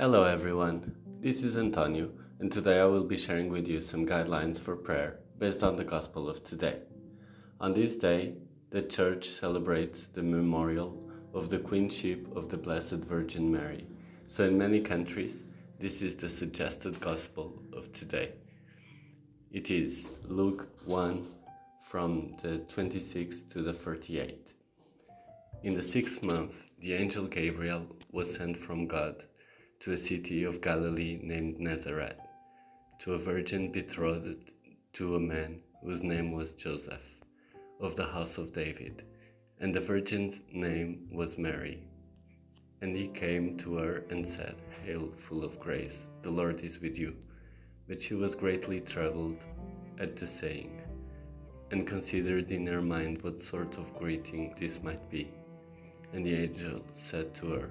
Hello everyone, this is Antonio, and today I will be sharing with you some guidelines for prayer based on the Gospel of today. On this day, the Church celebrates the memorial of the Queenship of the Blessed Virgin Mary. So, in many countries, this is the suggested Gospel of today. It is Luke 1 from the 26th to the 38th. In the sixth month, the angel Gabriel was sent from God to a city of Galilee named Nazareth, to a virgin betrothed to a man whose name was Joseph, of the house of David, and the virgin's name was Mary. And he came to her and said, Hail, full of grace, the Lord is with you. But she was greatly troubled at the saying, and considered in her mind what sort of greeting this might be. And the angel said to her,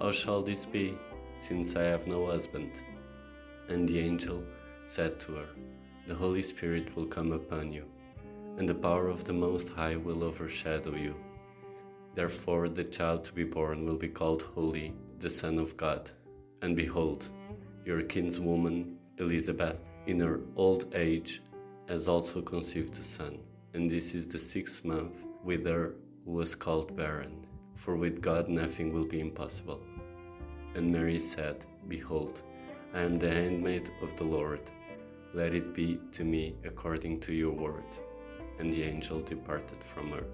How shall this be, since I have no husband? And the angel said to her, The Holy Spirit will come upon you, and the power of the Most High will overshadow you. Therefore, the child to be born will be called Holy, the Son of God. And behold, your kinswoman Elizabeth, in her old age, has also conceived a son, and this is the sixth month with her who was called barren. For with God nothing will be impossible. And Mary said, Behold, I am the handmaid of the Lord. Let it be to me according to your word. And the angel departed from her.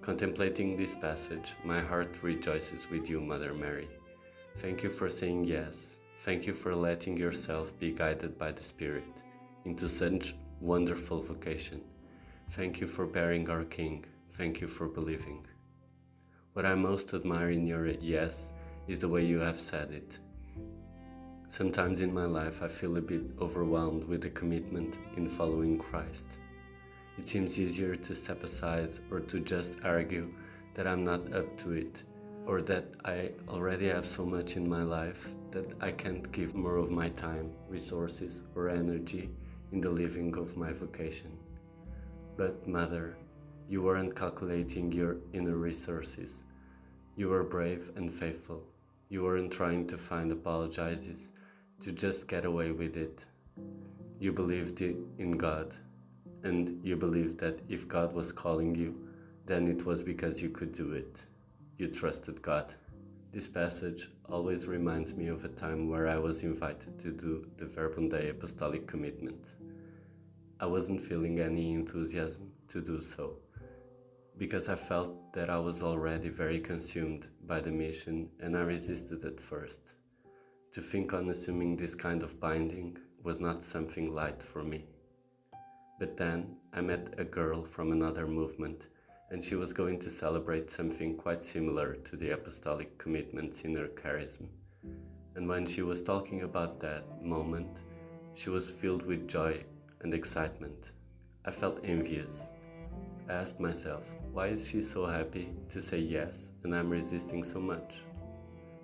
Contemplating this passage, my heart rejoices with you, Mother Mary. Thank you for saying yes. Thank you for letting yourself be guided by the Spirit into such wonderful vocation. Thank you for bearing our King. Thank you for believing. What I most admire in your yes is the way you have said it. Sometimes in my life, I feel a bit overwhelmed with the commitment in following Christ. It seems easier to step aside or to just argue that I'm not up to it or that I already have so much in my life that I can't give more of my time, resources, or energy in the living of my vocation. But, Mother, you weren't calculating your inner resources. You were brave and faithful. You weren't trying to find apologizes to just get away with it. You believed in God, and you believed that if God was calling you, then it was because you could do it. You trusted God. This passage always reminds me of a time where I was invited to do the Verbum Dei Apostolic Commitment. I wasn't feeling any enthusiasm to do so because I felt that I was already very consumed by the mission and I resisted at first. To think on assuming this kind of binding was not something light for me. But then I met a girl from another movement and she was going to celebrate something quite similar to the apostolic commitments in her charism. And when she was talking about that moment, she was filled with joy and excitement. I felt envious. I asked myself, why is she so happy to say yes and I'm resisting so much?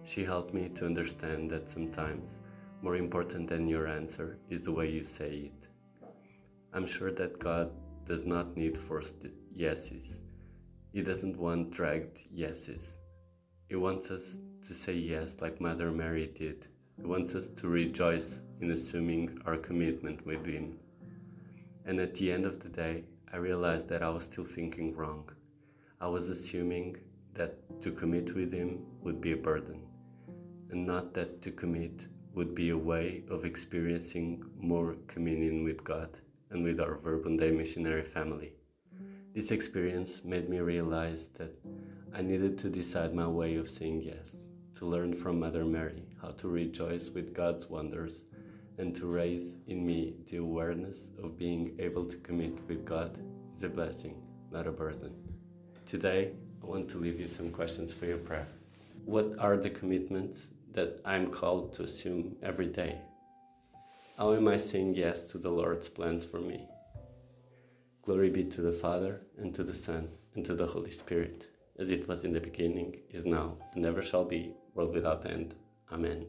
She helped me to understand that sometimes more important than your answer is the way you say it. I'm sure that God does not need forced yeses. He doesn't want dragged yeses. He wants us to say yes like Mother Mary did. He wants us to rejoice in assuming our commitment with Him. And at the end of the day, I realized that I was still thinking wrong. I was assuming that to commit with Him would be a burden, and not that to commit would be a way of experiencing more communion with God and with our Verbum missionary family. This experience made me realize that I needed to decide my way of saying yes, to learn from Mother Mary how to rejoice with God's wonders, and to raise in me the awareness of being able to commit with God is a blessing, not a burden. Today, I want to leave you some questions for your prayer. What are the commitments that I'm called to assume every day? How am I saying yes to the Lord's plans for me? Glory be to the Father, and to the Son, and to the Holy Spirit, as it was in the beginning, is now, and ever shall be, world without end. Amen.